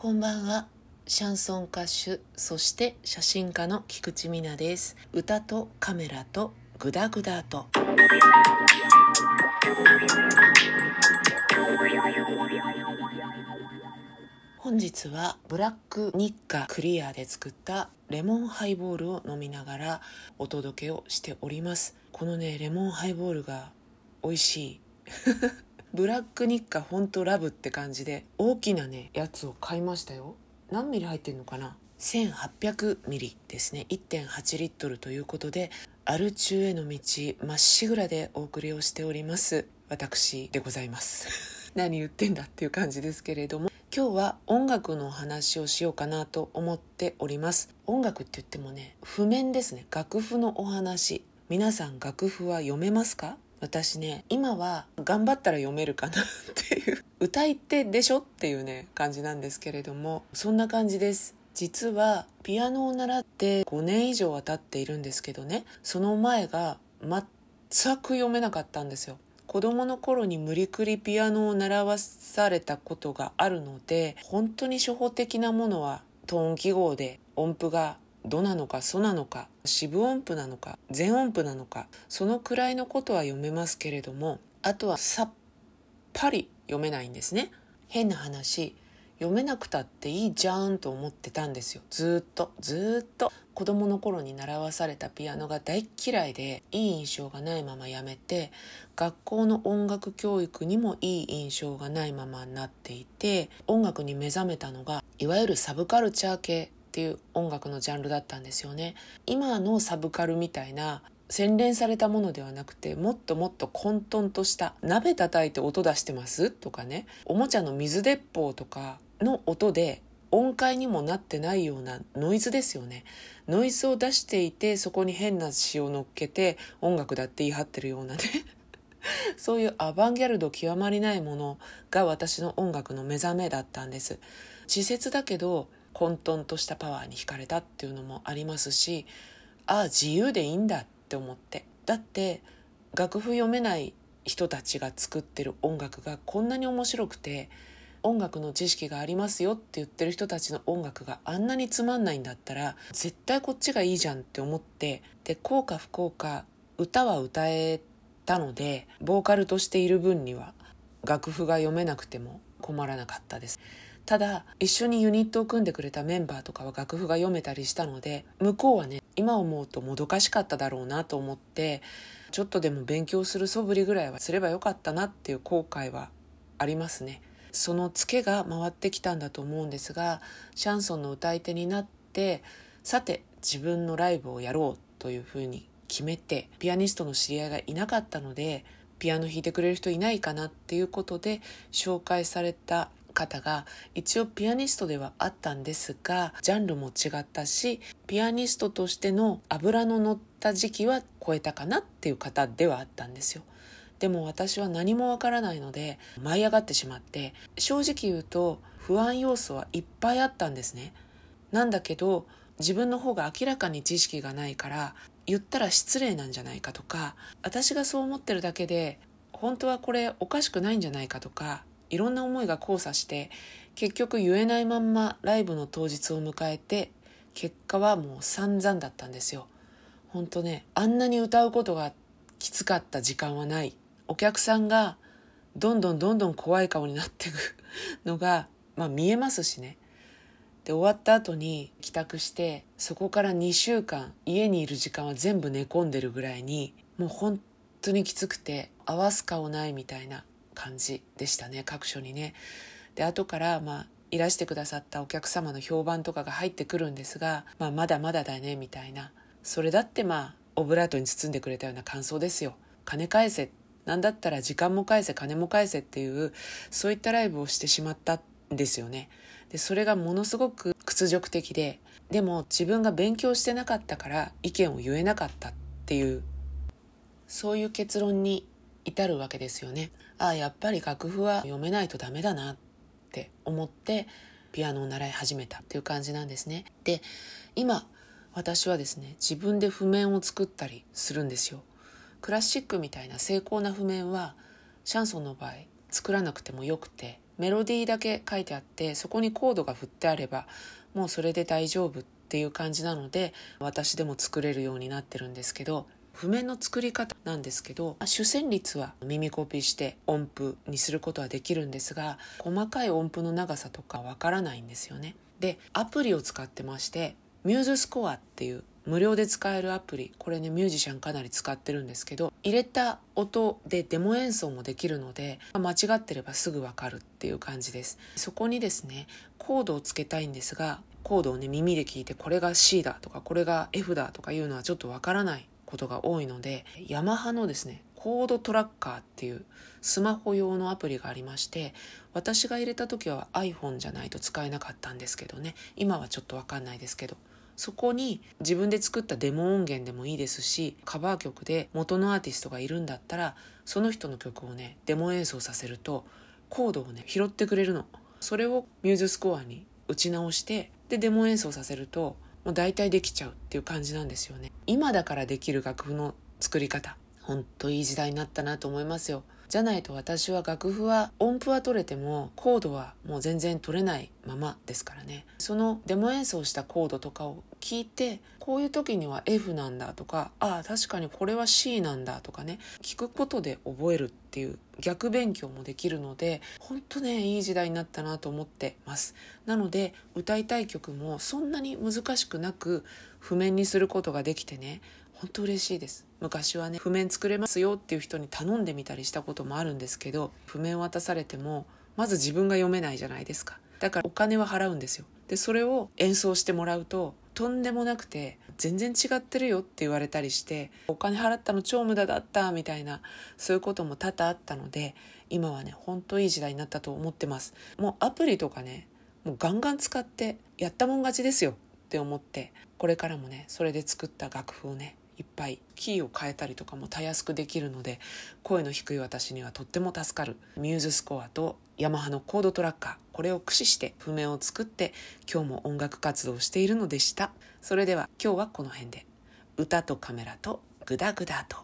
こんばんは。シャンソン歌手、そして写真家の菊池美奈です。歌とカメラとグダグダと。本日はブラック日課クリアで作ったレモンハイボールを飲みながらお届けをしておりますこのねレモンハイボールが美味しいブラック日課ほんとラブって感じで大きなねやつを買いましたよ。何ミリ入ってんのかな？1800ミリですね。1.8リットルということでアル中への道まっしぐらでお送りをしております。私でございます。何言ってんだっていう感じですけれども今日は音楽の話をしようかなと思っております。音楽って言ってもね譜面ですね。楽譜のお話。皆さん楽譜は読めますか？私ね今は頑張ったら読めるかなっていう歌い手でしょっていうね感じなんですけれどもそんな感じです。実はピアノを習って5年以上は経っているんですけどねその前が全く読めなかったんですよ。子供の頃に無理くりピアノを習わされたことがあるので本当に初歩的なものはトーン記号で音符がドなのかソなのか四分音符なのか全音符なのかそのくらいのことは読めますけれどもあとはさっぱり読めないんですね。変な話読めなくたっていいじゃんと思ってたんですよ。ずっとずっと。子供の頃に習わされたピアノが大嫌いでいい印象がないままやめて学校の音楽教育にもいい印象がないままになっていて音楽に目覚めたのがいわゆるサブカルチャー系。っていう音楽のジャンルだったんですよね。今のサブカルみたいな洗練されたものではなくてもっともっと混沌とした鍋叩いて音出してます？とかね。おもちゃの水鉄砲とかの音で音階にもなってないようなノイズですよね。ノイズを出していてそこに変な詩を乗っけて音楽だって言い張ってるようなね。そういうアバンギャルド極まりないものが私の音楽の目覚めだったんです。稚拙だけど混沌としたパワーに惹かれたっていうのもありますしああ自由でいいんだって思って。だって楽譜読めない人たちが作ってる音楽がこんなに面白くて音楽の知識がありますよって言ってる人たちの音楽があんなにつまんないんだったら絶対こっちがいいじゃんって思ってで幸か不幸か歌は歌えたのでボーカルとしている分には楽譜が読めなくても困らなかったです。ただ一緒にユニットを組んでくれたメンバーとかは楽譜が読めたりしたので向こうはね今思うともどかしかっただろうなと思ってちょっとでも勉強する素振りぐらいはすればよかったなっていう後悔はありますね。そのツケが回ってきたんだと思うんですがシャンソンの歌い手になってさて自分のライブをやろうというふうに決めてピアニストの知り合いがいなかったのでピアノ弾いてくれる人いないかなっていうことで紹介された方が一応ピアニストではあったんですがジャンルも違ったしピアニストとしての脂の乗った時期は超えたかなっていう方ではあったんですよ。でも私は何もわからないので舞い上がってしまって正直言うと不安要素はいっぱいあったんですね。なんだけど自分の方が明らかに知識がないから言ったら失礼なんじゃないかとか私がそう思ってるだけで本当はこれおかしくないんじゃないかとかいろんな思いが交差して結局言えないまんまライブの当日を迎えて結果はもう散々だったんですよ。本当ねあんなに歌うことがきつかった時間はない。お客さんがどんどんどんどん怖い顔になっていくのが、まあ、見えますしね。で終わった後に帰宅してそこから2週間家にいる時間は全部寝込んでるぐらいにもう本当にきつくて合わす顔ないみたいな。感じでしたね各所にね。で後からまあいらしてくださったお客様の評判とかが入ってくるんですが、まあ、まだまだだねみたいな。それだってまあオブラートに包んでくれたような感想ですよ。金返せ。なんだったら時間も返せ金も返せっていうそういったライブをしてしまったんですよね。でそれがものすごく屈辱的ででも自分が勉強してなかったから意見を言えなかったっていうそういう結論に至るわけですよね。ああやっぱり楽譜は読めないとダメだなって思ってピアノを習い始めたっていう感じなんですね。で今私はですね自分で譜面を作ったりするんですよ。クラシックみたいな精巧な譜面はシャンソンの場合作らなくてもよくてメロディーだけ書いてあってそこにコードが振ってあればもうそれで大丈夫っていう感じなので私でも作れるようになってるんですけど譜面の作り方なんですけど主旋律は耳コピーして音符にすることはできるんですが細かい音符の長さとかわからないんですよね。でアプリを使ってましてミューズスコアっていう無料で使えるアプリこれねミュージシャンかなり使ってるんですけど入れた音でデモ演奏もできるので間違ってればすぐわかるっていう感じです。そこにですねコードをつけたいんですがコードをね耳で聞いてこれが C だとかこれが F だとかいうのはちょっとわからない。ことが多いのでヤマハのですねコードトラッカーっていうスマホ用のアプリがありまして私が入れた時は iPhone じゃないと使えなかったんですけどね。今はちょっとわかんないですけど。そこに自分で作ったデモ音源でもいいですしカバー曲で元のアーティストがいるんだったらその人の曲をねデモ演奏させるとコードをね拾ってくれるの。それをミューズスコアに打ち直してでデモ演奏させるともう大体できちゃうっていう感じなんですよね。今だからできる楽譜の作り方ほんといい時代になったなと思いますよ。じゃないと私は楽譜は音符は取れてもコードはもう全然取れないままですからね。そのデモ演奏したコードとかを聞いてこういう時には F なんだとかああ確かにこれは C なんだとかね聞くことで覚えるっていう逆勉強もできるので本当ねいい時代になったなと思ってます。なので歌いたい曲もそんなに難しくなく譜面にすることができてね本当嬉しいです。昔はね譜面作れますよっていう人に頼んでみたりしたこともあるんですけど譜面渡されてもまず自分が読めないじゃないですか。だからお金は払うんですよ。でそれを演奏してもらうととんでもなくて全然違ってるよって言われたりしてお金払ったの超無駄だったみたいなそういうことも多々あったので今はねほんといい時代になったと思ってます。もうアプリとかねもうガンガン使ってやったもん勝ちですよって思ってこれからもねそれで作った楽譜をねいっぱいキーを変えたりとかもたやすくできるので声の低い私にはとっても助かる。ミューズスコアとヤマハのコードトラッカーこれを駆使して譜面を作って今日も音楽活動をしているのでした。それでは今日はこの辺で。歌とカメラとグダグダと。